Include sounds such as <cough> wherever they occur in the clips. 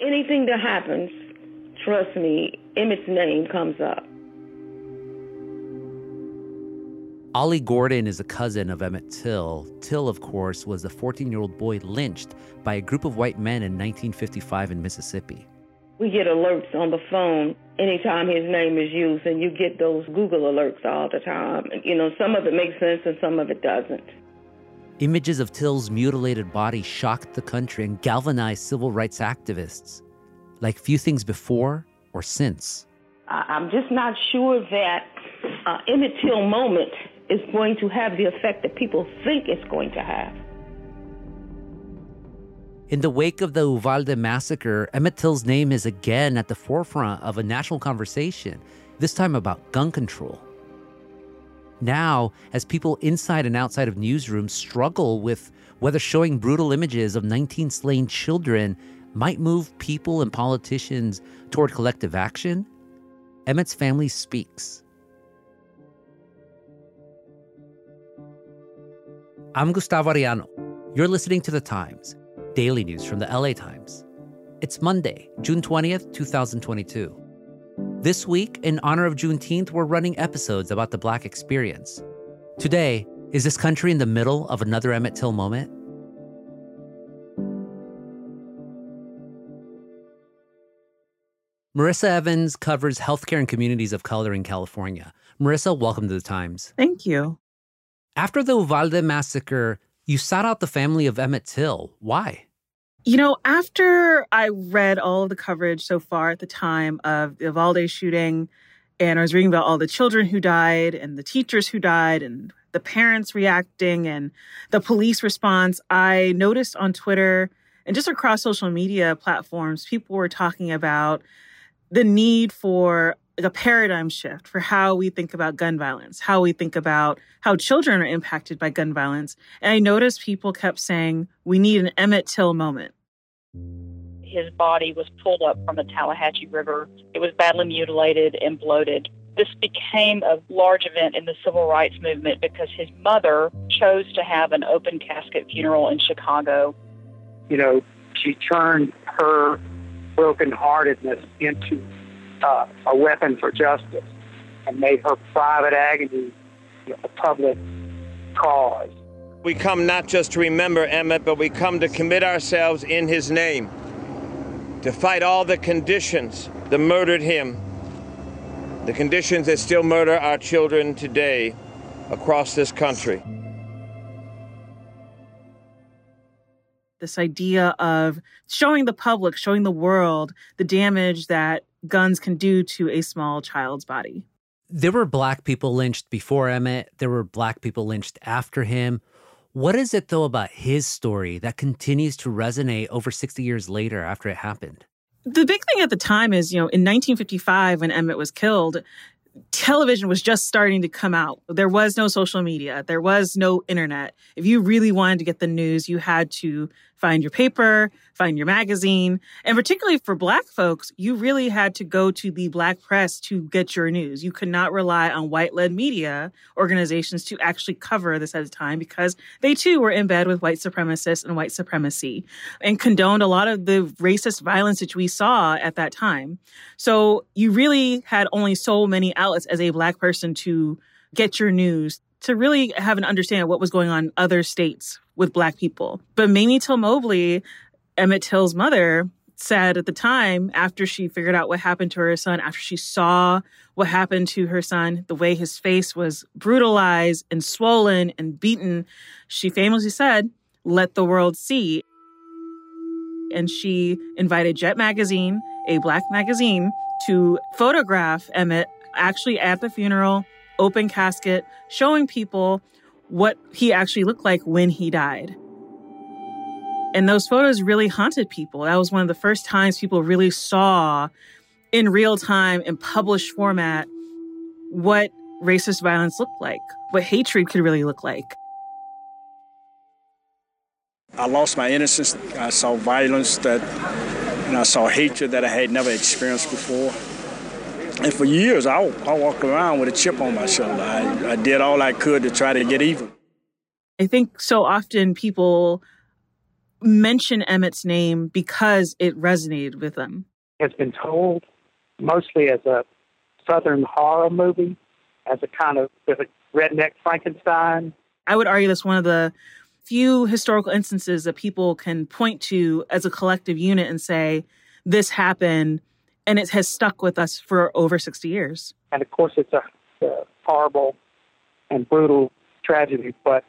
Anything that happens, trust me, Emmett's name comes up. Ollie Gordon is a cousin of Emmett Till. Till, of course, was a 14 year old boy lynched by a group of white men in 1955 in Mississippi. We get alerts on the phone anytime his name is used, and you get those Google alerts all the time. You know, some of it makes sense and some of it doesn't. Images of Till's mutilated body shocked the country and galvanized civil rights activists like few things before or since. I'm just not sure that uh, Emmett Till moment is going to have the effect that people think it's going to have. In the wake of the Uvalde massacre, Emmett Till's name is again at the forefront of a national conversation, this time about gun control. Now, as people inside and outside of newsrooms struggle with whether showing brutal images of 19 slain children might move people and politicians toward collective action, Emmett's family speaks. I'm Gustavo Arellano. You're listening to The Times, daily news from the LA Times. It's Monday, June 20th, 2022. This week, in honor of Juneteenth, we're running episodes about the Black experience. Today, is this country in the middle of another Emmett Till moment? Marissa Evans covers healthcare and communities of color in California. Marissa, welcome to the Times. Thank you. After the Uvalde massacre, you sought out the family of Emmett Till. Why? You know, after I read all of the coverage so far at the time of the Uvalde shooting, and I was reading about all the children who died and the teachers who died and the parents reacting and the police response, I noticed on Twitter and just across social media platforms, people were talking about the need for like a paradigm shift for how we think about gun violence, how we think about how children are impacted by gun violence. And I noticed people kept saying, we need an Emmett Till moment. His body was pulled up from the Tallahatchie River. It was badly mutilated and bloated. This became a large event in the civil rights movement because his mother chose to have an open casket funeral in Chicago. You know, she turned her brokenheartedness into uh, a weapon for justice and made her private agony a public cause. We come not just to remember Emmett, but we come to commit ourselves in his name to fight all the conditions that murdered him, the conditions that still murder our children today across this country. This idea of showing the public, showing the world the damage that guns can do to a small child's body. There were black people lynched before Emmett, there were black people lynched after him. What is it, though, about his story that continues to resonate over 60 years later after it happened? The big thing at the time is, you know, in 1955, when Emmett was killed, television was just starting to come out. There was no social media, there was no internet. If you really wanted to get the news, you had to find your paper, find your magazine. And particularly for Black folks, you really had to go to the Black press to get your news. You could not rely on white led media organizations to actually cover this at a time because they too were in bed with white supremacists and white supremacy and condoned a lot of the racist violence which we saw at that time. So you really had only so many outlets as a Black person to get your news to really have an understanding of what was going on in other states with Black people. But Mamie Till Mobley, Emmett Till's mother, said at the time, after she figured out what happened to her son, after she saw what happened to her son, the way his face was brutalized and swollen and beaten, she famously said, Let the world see. And she invited Jet Magazine, a black magazine, to photograph Emmett actually at the funeral open casket, showing people what he actually looked like when he died. And those photos really haunted people. That was one of the first times people really saw in real time in published format what racist violence looked like, what hatred could really look like. I lost my innocence. I saw violence that, and I saw hatred that I had never experienced before. And for years, I, I walked around with a chip on my shoulder. I, I did all I could to try to get even. I think so often people mention Emmett's name because it resonated with them. It's been told mostly as a Southern horror movie, as a kind of a redneck Frankenstein. I would argue that's one of the few historical instances that people can point to as a collective unit and say, this happened and it has stuck with us for over 60 years. And of course, it's a, a horrible and brutal tragedy, but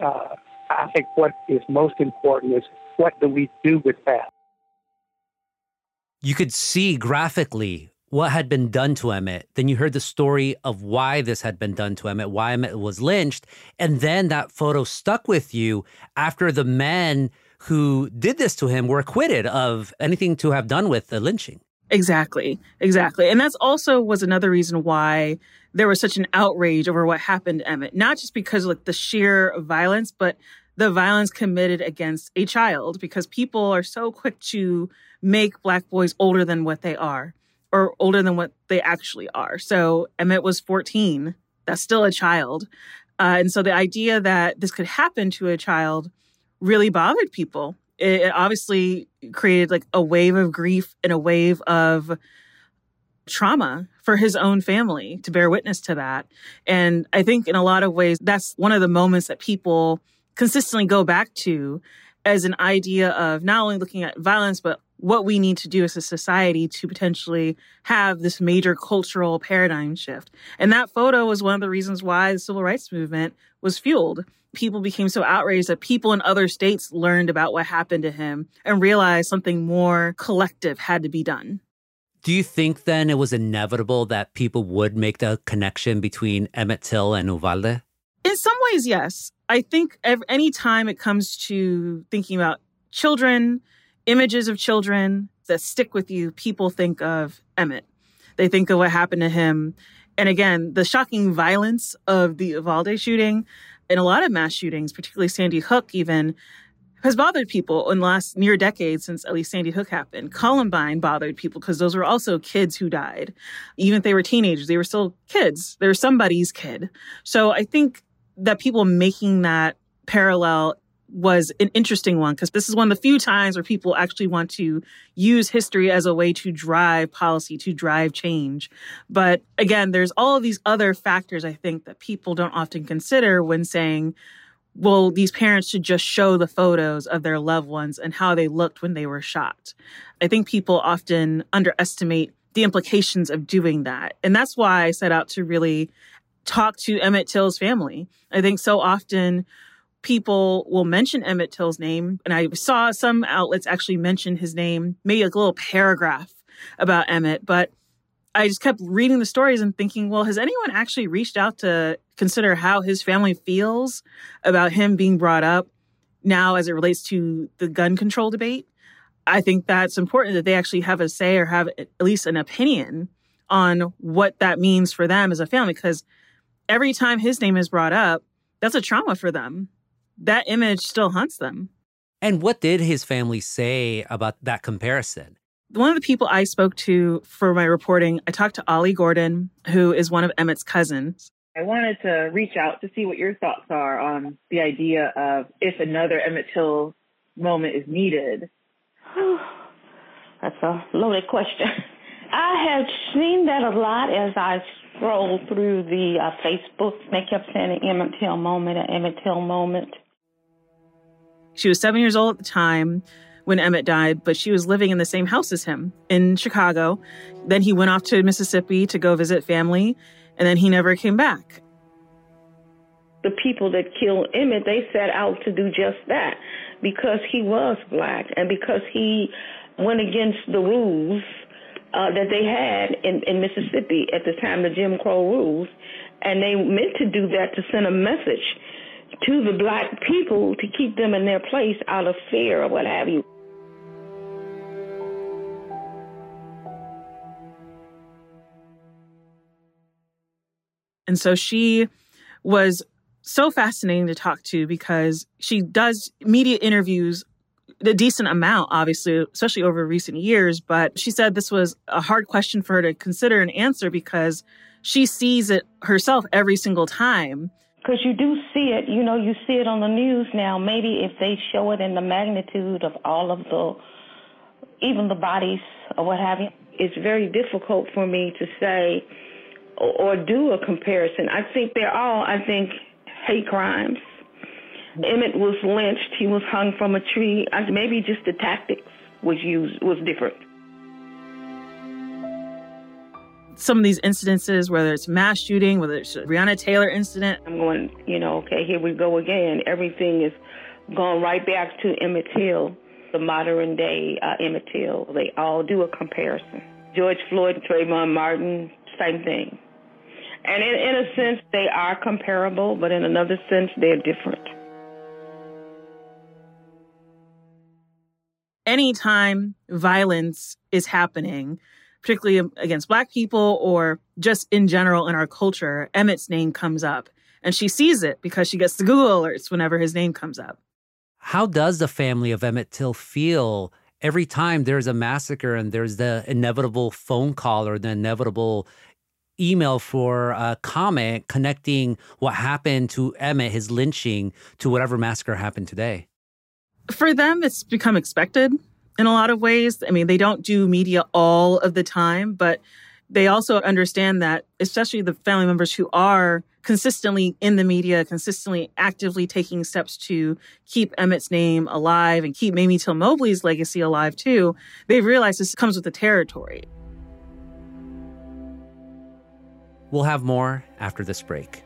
uh, I think what is most important is what do we do with that? You could see graphically what had been done to Emmett. Then you heard the story of why this had been done to Emmett, why Emmett was lynched. And then that photo stuck with you after the men who did this to him were acquitted of anything to have done with the lynching. Exactly. Exactly. And that's also was another reason why there was such an outrage over what happened to Emmett. Not just because like the sheer violence, but the violence committed against a child because people are so quick to make black boys older than what they are or older than what they actually are. So Emmett was 14. That's still a child. Uh, and so the idea that this could happen to a child really bothered people. It, obviously created like a wave of grief and a wave of trauma for his own family to bear witness to that. And I think in a lot of ways, that's one of the moments that people consistently go back to as an idea of not only looking at violence, but what we need to do as a society to potentially have this major cultural paradigm shift. And that photo was one of the reasons why the civil rights movement was fueled. People became so outraged that people in other states learned about what happened to him and realized something more collective had to be done. Do you think then it was inevitable that people would make the connection between Emmett Till and Uvalde? In some ways, yes. I think any time it comes to thinking about children, images of children that stick with you, people think of Emmett. They think of what happened to him. And again, the shocking violence of the Uvalde shooting and a lot of mass shootings, particularly Sandy Hook, even has bothered people in the last near decade since at least Sandy Hook happened. Columbine bothered people because those were also kids who died. Even if they were teenagers, they were still kids. They were somebody's kid. So I think that people making that parallel was an interesting one because this is one of the few times where people actually want to use history as a way to drive policy, to drive change. But again, there's all of these other factors I think that people don't often consider when saying, well, these parents should just show the photos of their loved ones and how they looked when they were shot. I think people often underestimate the implications of doing that. And that's why I set out to really talk to Emmett Till's family. I think so often people will mention Emmett Till's name, and I saw some outlets actually mention his name, maybe a little paragraph about Emmett, but I just kept reading the stories and thinking, well, has anyone actually reached out to consider how his family feels about him being brought up now as it relates to the gun control debate? I think that's important that they actually have a say or have at least an opinion on what that means for them as a family, because every time his name is brought up, that's a trauma for them that image still haunts them. And what did his family say about that comparison? One of the people I spoke to for my reporting, I talked to Ollie Gordon, who is one of Emmett's cousins. I wanted to reach out to see what your thoughts are on the idea of if another Emmett Till moment is needed. <sighs> That's a loaded question. I have seen that a lot as I scroll through the uh, Facebook. They kept saying an Emmett Till moment, an Emmett Till moment. She was seven years old at the time when Emmett died, but she was living in the same house as him in Chicago. Then he went off to Mississippi to go visit family, and then he never came back. The people that killed Emmett, they set out to do just that because he was black and because he went against the rules uh, that they had in, in Mississippi at the time, the Jim Crow rules. And they meant to do that to send a message to the black people to keep them in their place out of fear or what have you. And so she was so fascinating to talk to because she does media interviews a decent amount, obviously, especially over recent years. But she said this was a hard question for her to consider and answer because she sees it herself every single time because you do see it. You know, you see it on the news now. Maybe if they show it in the magnitude of all of the, even the bodies or what have you, it's very difficult for me to say or, or do a comparison. I think they're all, I think, hate crimes. Mm-hmm. Emmett was lynched. He was hung from a tree. Maybe just the tactics was used was different. Some of these incidences, whether it's mass shooting, whether it's a Breonna Taylor incident. I'm going, you know, okay, here we go again. Everything is going right back to Emmett Till, the modern day uh, Emmett Till. They all do a comparison. George Floyd, Trayvon Martin, same thing. And in, in a sense, they are comparable, but in another sense, they're different. Anytime violence is happening, particularly against Black people or just in general in our culture, Emmett's name comes up. And she sees it because she gets the Google alerts whenever his name comes up. How does the family of Emmett Till feel every time there's a massacre and there's the inevitable phone call or the inevitable email for a comment connecting what happened to Emmett, his lynching, to whatever massacre happened today? For them, it's become expected in a lot of ways. I mean, they don't do media all of the time, but they also understand that, especially the family members who are consistently in the media, consistently actively taking steps to keep Emmett's name alive and keep Mamie Till Mobley's legacy alive too, they've realized this comes with the territory. We'll have more after this break.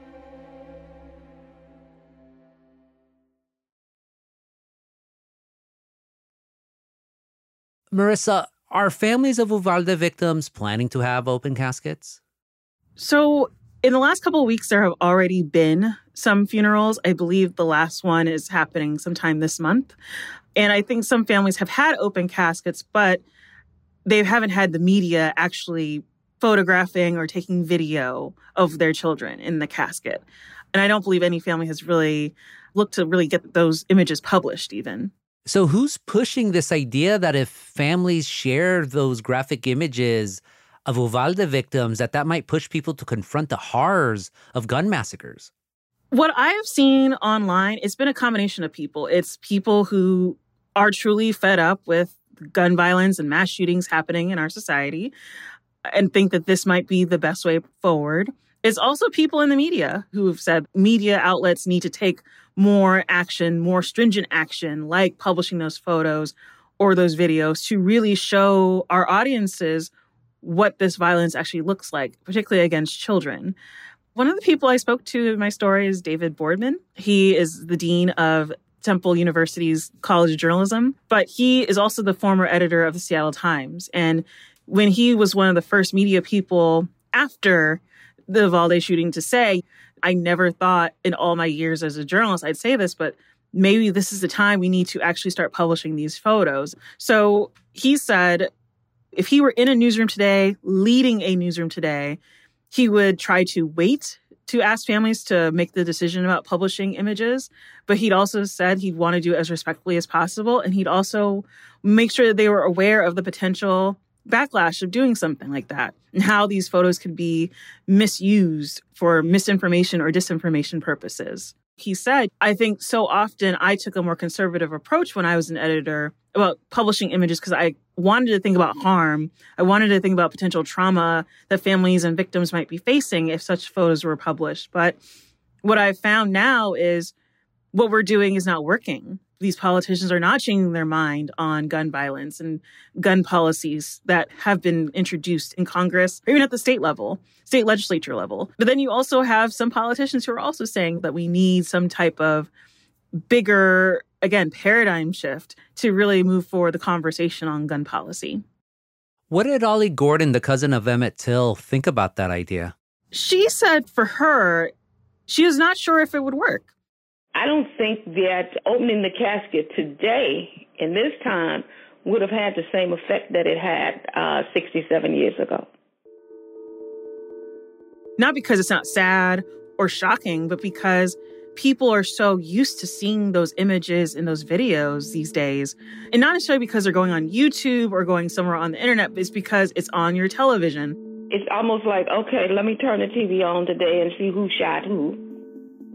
Marissa, are families of Uvalde victims planning to have open caskets? So, in the last couple of weeks, there have already been some funerals. I believe the last one is happening sometime this month. And I think some families have had open caskets, but they haven't had the media actually photographing or taking video of their children in the casket. And I don't believe any family has really looked to really get those images published, even. So, who's pushing this idea that if families share those graphic images of Uvalde victims, that that might push people to confront the horrors of gun massacres? What I have seen online, it's been a combination of people. It's people who are truly fed up with gun violence and mass shootings happening in our society and think that this might be the best way forward. It's also people in the media who have said media outlets need to take more action, more stringent action, like publishing those photos or those videos to really show our audiences what this violence actually looks like, particularly against children. One of the people I spoke to in my story is David Boardman. He is the dean of Temple University's College of Journalism, but he is also the former editor of the Seattle Times. And when he was one of the first media people after the Uvalde shooting to say, I never thought in all my years as a journalist I'd say this, but maybe this is the time we need to actually start publishing these photos. So he said if he were in a newsroom today, leading a newsroom today, he would try to wait to ask families to make the decision about publishing images. But he'd also said he'd want to do it as respectfully as possible. And he'd also make sure that they were aware of the potential backlash of doing something like that and how these photos could be misused for misinformation or disinformation purposes. He said, I think so often I took a more conservative approach when I was an editor about publishing images because I wanted to think about harm. I wanted to think about potential trauma that families and victims might be facing if such photos were published. But what I've found now is what we're doing is not working these politicians are not changing their mind on gun violence and gun policies that have been introduced in Congress or even at the state level, state legislature level. But then you also have some politicians who are also saying that we need some type of bigger, again, paradigm shift to really move forward the conversation on gun policy. What did Ollie Gordon, the cousin of Emmett Till, think about that idea? She said for her, she was not sure if it would work. I don't think that opening the casket today, in this time, would have had the same effect that it had uh, 67 years ago. Not because it's not sad or shocking, but because people are so used to seeing those images and those videos these days. And not necessarily because they're going on YouTube or going somewhere on the internet, but it's because it's on your television. It's almost like, okay, let me turn the TV on today and see who shot who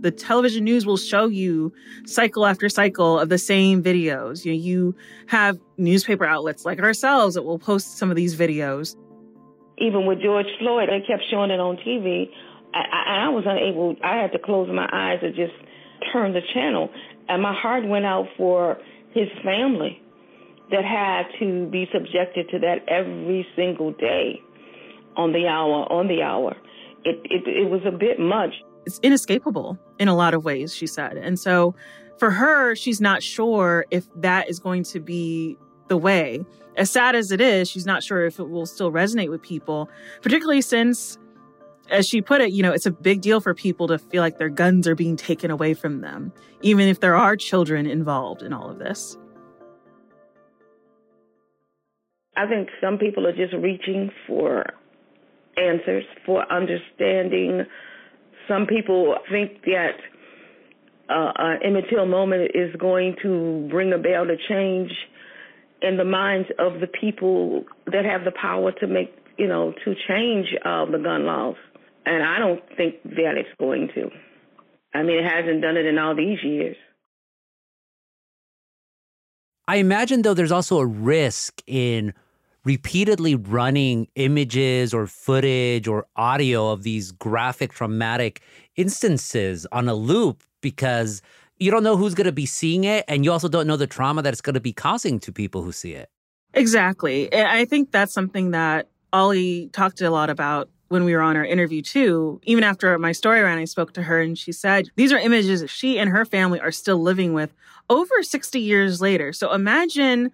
the television news will show you cycle after cycle of the same videos. You know, you have newspaper outlets like ourselves that will post some of these videos. Even with George Floyd, they kept showing it on TV. I, I, was unable. I had to close my eyes and just turn the channel, and my heart went out for his family that had to be subjected to that every single day, on the hour, on the hour. It it, it was a bit much it's inescapable in a lot of ways, she said. And so for her, she's not sure if that is going to be the way. As sad as it is, she's not sure if it will still resonate with people, particularly since, as she put it, you know, it's a big deal for people to feel like their guns are being taken away from them, even if there are children involved in all of this. I think some people are just reaching for answers, for understanding some people think that uh, an Emmett Till moment is going to bring about a change in the minds of the people that have the power to make, you know, to change uh, the gun laws. And I don't think that it's going to. I mean, it hasn't done it in all these years. I imagine, though, there's also a risk in repeatedly running images or footage or audio of these graphic traumatic instances on a loop because you don't know who's going to be seeing it and you also don't know the trauma that it's going to be causing to people who see it. Exactly. I think that's something that Ollie talked a lot about when we were on our interview too. Even after my story ran, I spoke to her and she said these are images that she and her family are still living with over 60 years later. So imagine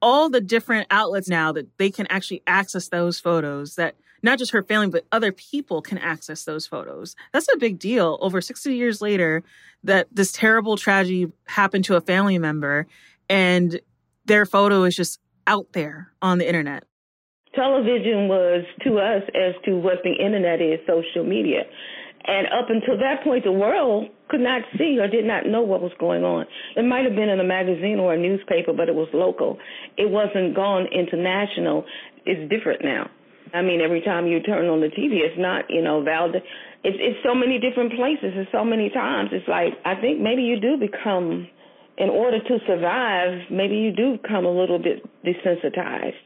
all the different outlets now that they can actually access those photos that not just her family but other people can access those photos. That's a big deal. Over 60 years later that this terrible tragedy happened to a family member and their photo is just out there on the internet. Television was to us as to what the internet is social media and up until that point, the world could not see or did not know what was going on. It might have been in a magazine or a newspaper, but it was local. It wasn't gone international. It's different now. I mean, every time you turn on the TV, it's not, you know, valid. It's, it's so many different places. It's so many times. It's like, I think maybe you do become, in order to survive, maybe you do become a little bit desensitized.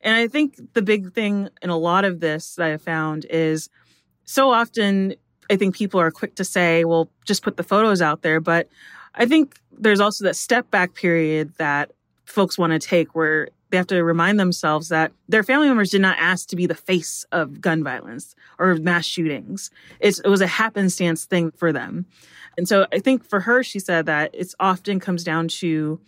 And I think the big thing in a lot of this that I found is so often I think people are quick to say, well, just put the photos out there. But I think there's also that step back period that folks want to take where they have to remind themselves that their family members did not ask to be the face of gun violence or mass shootings. It's, it was a happenstance thing for them. And so I think for her, she said that it's often comes down to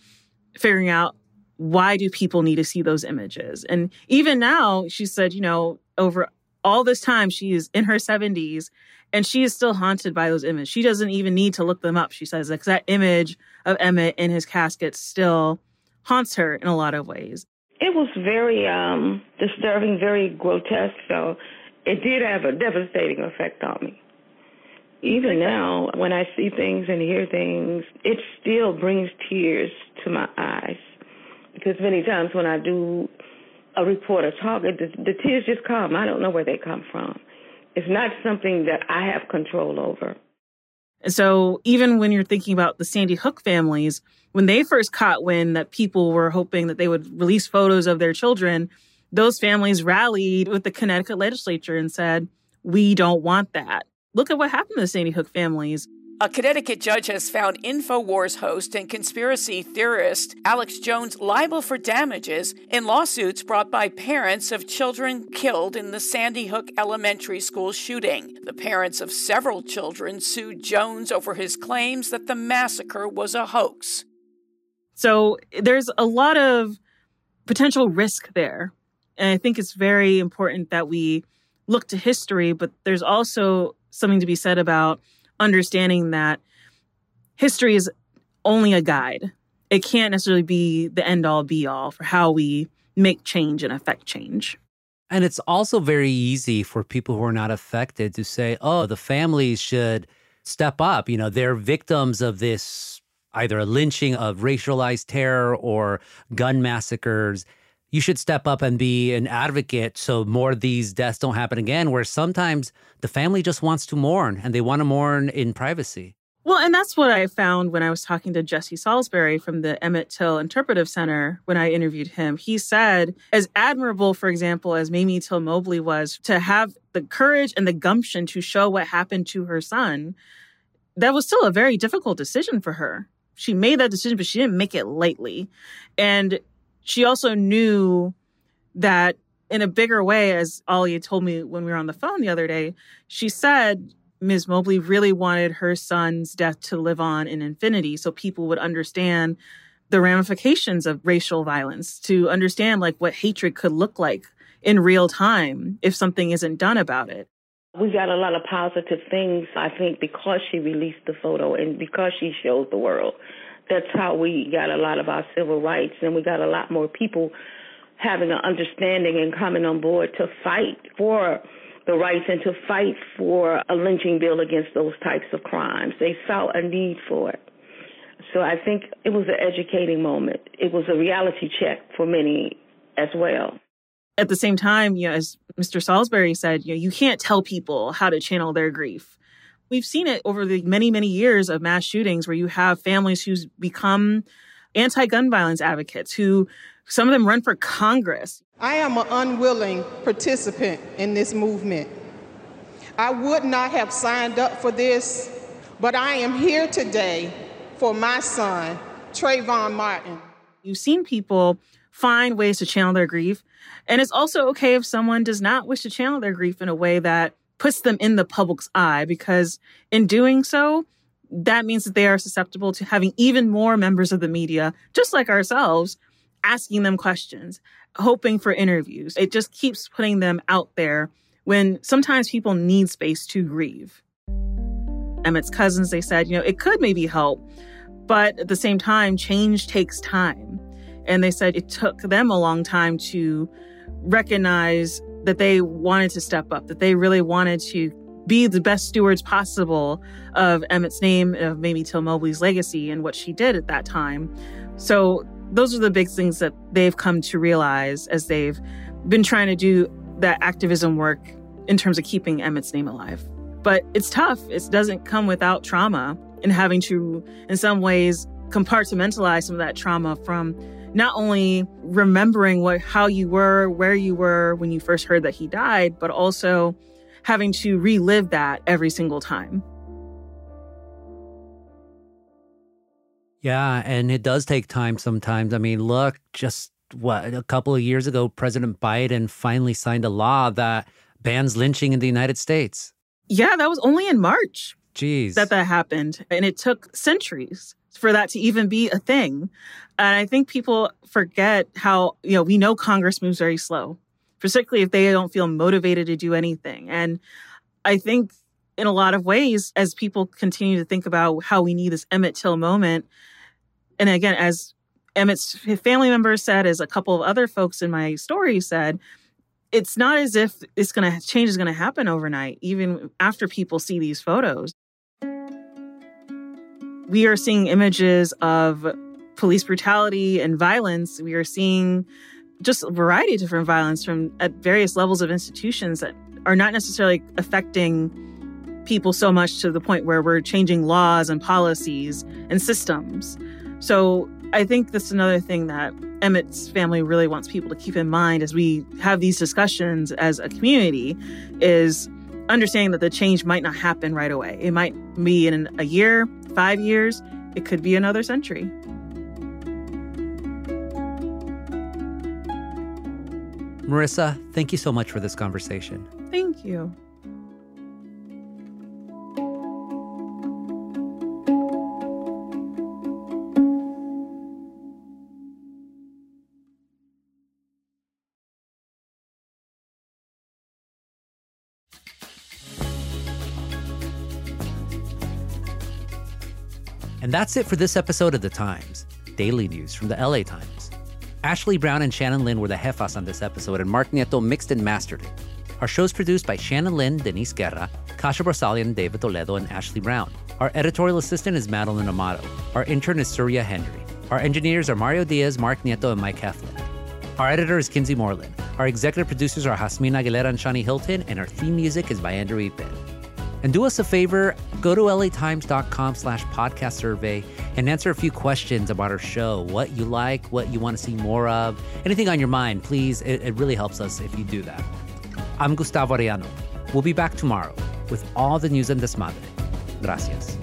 figuring out why do people need to see those images? And even now, she said, you know, over all this time she is in her 70s and she is still haunted by those images. She doesn't even need to look them up, she says, because that image of Emmett in his casket still haunts her in a lot of ways. It was very um, disturbing, very grotesque, so it did have a devastating effect on me. Even now, when I see things and hear things, it still brings tears to my eyes. Because many times when I do a reporter talking, the, the tears just come. I don't know where they come from. It's not something that I have control over. So even when you're thinking about the Sandy Hook families, when they first caught wind that people were hoping that they would release photos of their children, those families rallied with the Connecticut legislature and said, "We don't want that." Look at what happened to the Sandy Hook families. A Connecticut judge has found InfoWars host and conspiracy theorist Alex Jones liable for damages in lawsuits brought by parents of children killed in the Sandy Hook Elementary School shooting. The parents of several children sued Jones over his claims that the massacre was a hoax. So there's a lot of potential risk there. And I think it's very important that we look to history, but there's also something to be said about understanding that history is only a guide. It can't necessarily be the end all be all for how we make change and affect change. And it's also very easy for people who are not affected to say, oh, the families should step up. You know, they're victims of this either a lynching of racialized terror or gun massacres. You should step up and be an advocate so more of these deaths don't happen again, where sometimes the family just wants to mourn and they want to mourn in privacy. Well, and that's what I found when I was talking to Jesse Salisbury from the Emmett Till Interpretive Center when I interviewed him. He said, as admirable, for example, as Mamie Till Mobley was to have the courage and the gumption to show what happened to her son, that was still a very difficult decision for her. She made that decision, but she didn't make it lightly. And she also knew that in a bigger way, as Ollie told me when we were on the phone the other day, she said Ms. Mobley really wanted her son's death to live on in infinity so people would understand the ramifications of racial violence, to understand like what hatred could look like in real time if something isn't done about it. We got a lot of positive things, I think, because she released the photo and because she showed the world. That's how we got a lot of our civil rights, and we got a lot more people having an understanding and coming on board to fight for the rights and to fight for a lynching bill against those types of crimes. They saw a need for it. So I think it was an educating moment. It was a reality check for many as well. At the same time, you know, as Mr. Salisbury said, you know, you can't tell people how to channel their grief. We've seen it over the many, many years of mass shootings where you have families who's become anti-gun violence advocates who some of them run for Congress. I am an unwilling participant in this movement. I would not have signed up for this, but I am here today for my son, Trayvon Martin. You've seen people find ways to channel their grief. And it's also okay if someone does not wish to channel their grief in a way that puts them in the public's eye, because in doing so, that means that they are susceptible to having even more members of the media, just like ourselves, asking them questions, hoping for interviews. It just keeps putting them out there when sometimes people need space to grieve. Emmett's cousins, they said, you know, it could maybe help, but at the same time, change takes time. And they said it took them a long time to recognize that they wanted to step up, that they really wanted to be the best stewards possible of Emmett's name, of Mamie Till Mobley's legacy, and what she did at that time. So those are the big things that they've come to realize as they've been trying to do that activism work in terms of keeping Emmett's name alive. But it's tough. It doesn't come without trauma and having to, in some ways, compartmentalize some of that trauma from not only remembering what how you were, where you were when you first heard that he died, but also having to relive that every single time. Yeah, and it does take time sometimes. I mean, look, just what a couple of years ago, President Biden finally signed a law that bans lynching in the United States. Yeah, that was only in March. Jeez. That that happened. And it took centuries for that to even be a thing. And I think people forget how, you know, we know Congress moves very slow, particularly if they don't feel motivated to do anything. And I think in a lot of ways, as people continue to think about how we need this Emmett Till moment, and again, as Emmett's family members said, as a couple of other folks in my story said, it's not as if it's going to change is going to happen overnight, even after people see these photos. We are seeing images of police brutality and violence. We are seeing just a variety of different violence from at various levels of institutions that are not necessarily affecting people so much to the point where we're changing laws and policies and systems. So I think that's another thing that Emmett's family really wants people to keep in mind as we have these discussions as a community is understanding that the change might not happen right away. It might be in a year, five years, it could be another century. Marissa, thank you so much for this conversation. Thank you. And that's it for this episode of The Times, daily news from the LA Times. Ashley Brown and Shannon Lin were the jefas on this episode, and Mark Nieto mixed and mastered it. Our show's produced by Shannon Lin, Denise Guerra, Kasia Broussalian, David Toledo, and Ashley Brown. Our editorial assistant is Madeline Amato. Our intern is Surya Henry. Our engineers are Mario Diaz, Mark Nieto, and Mike Heflin. Our editor is Kinsey Moreland. Our executive producers are Jasmine Aguilera and Shani Hilton, and our theme music is by Andrew Eapen. And do us a favor, go to latimes.com slash podcast survey and answer a few questions about our show. What you like, what you want to see more of, anything on your mind, please. It, it really helps us if you do that. I'm Gustavo Arellano. We'll be back tomorrow with all the news and desmadre. Gracias.